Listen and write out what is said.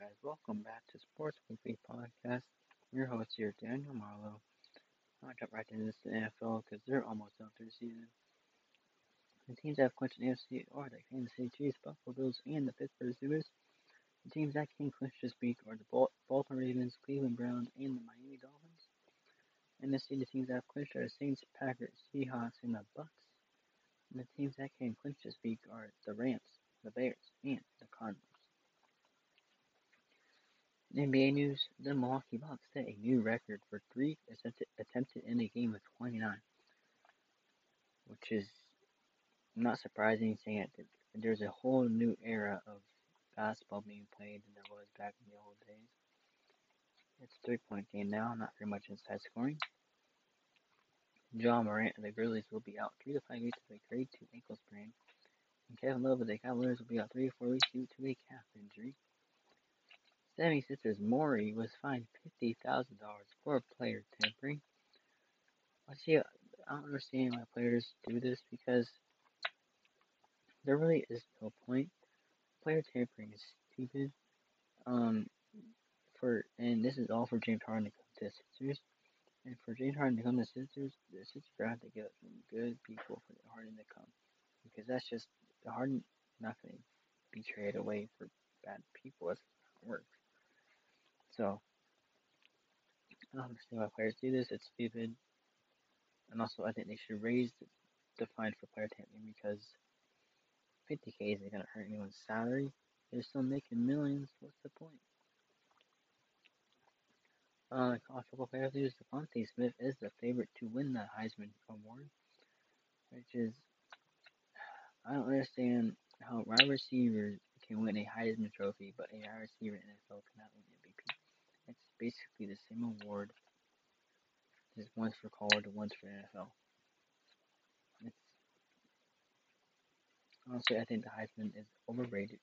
guys? Welcome back to Sports Weekly Podcast. I'm your host here, Daniel Marlowe. I'll jump right into this NFL because they're almost out for the season. The teams that have clinched an AFC are the Kansas City Chiefs, Buffalo Bills, and the Pittsburgh Steelers. The teams that can clinch this week are the Baltimore Ravens, Cleveland Browns, and the Miami Dolphins. And the the teams that have clinched are the Saints, Packers, Seahawks, and the Bucs. And the teams that can clinch this week are the Rams, the Bears, and the Cardinals. NBA news: The Milwaukee Bucks set a new record for three attempted, in a game with 29, which is not surprising, saying that there's a whole new era of basketball being played than there was back in the old days. It's a three-point game now, not very much inside scoring. Ja Morant and the Grizzlies will be out three to five weeks with a grade two ankle sprain, and Kevin Love of the Cavaliers will be out three to four weeks due to a calf injury. 76ers Morey was fined $50,000 for player tampering. I see, I don't understand why players do this because there really is no point. Player tampering is stupid. Um, for and this is all for James Harden to come to the Sixers. And for James Harden to come to the Sixers, the Sixers have to get some good people for Harden to come, because that's just Harden not going to be traded away for bad people. That's how it works. So, I don't understand why players do this. It's stupid. And also, I think they should raise the, the fine for player tampering because 50k isn't going to hurt anyone's salary. They're still making millions. What's the point? Uh, college football player news: DeVonta Smith is the favorite to win the Heisman Award, which is I don't understand how wide receivers can win a Heisman Trophy, but a wide receiver in NFL cannot win basically the same award. Just one's for college and one's for NFL. It's honestly, I think the Heisman is overrated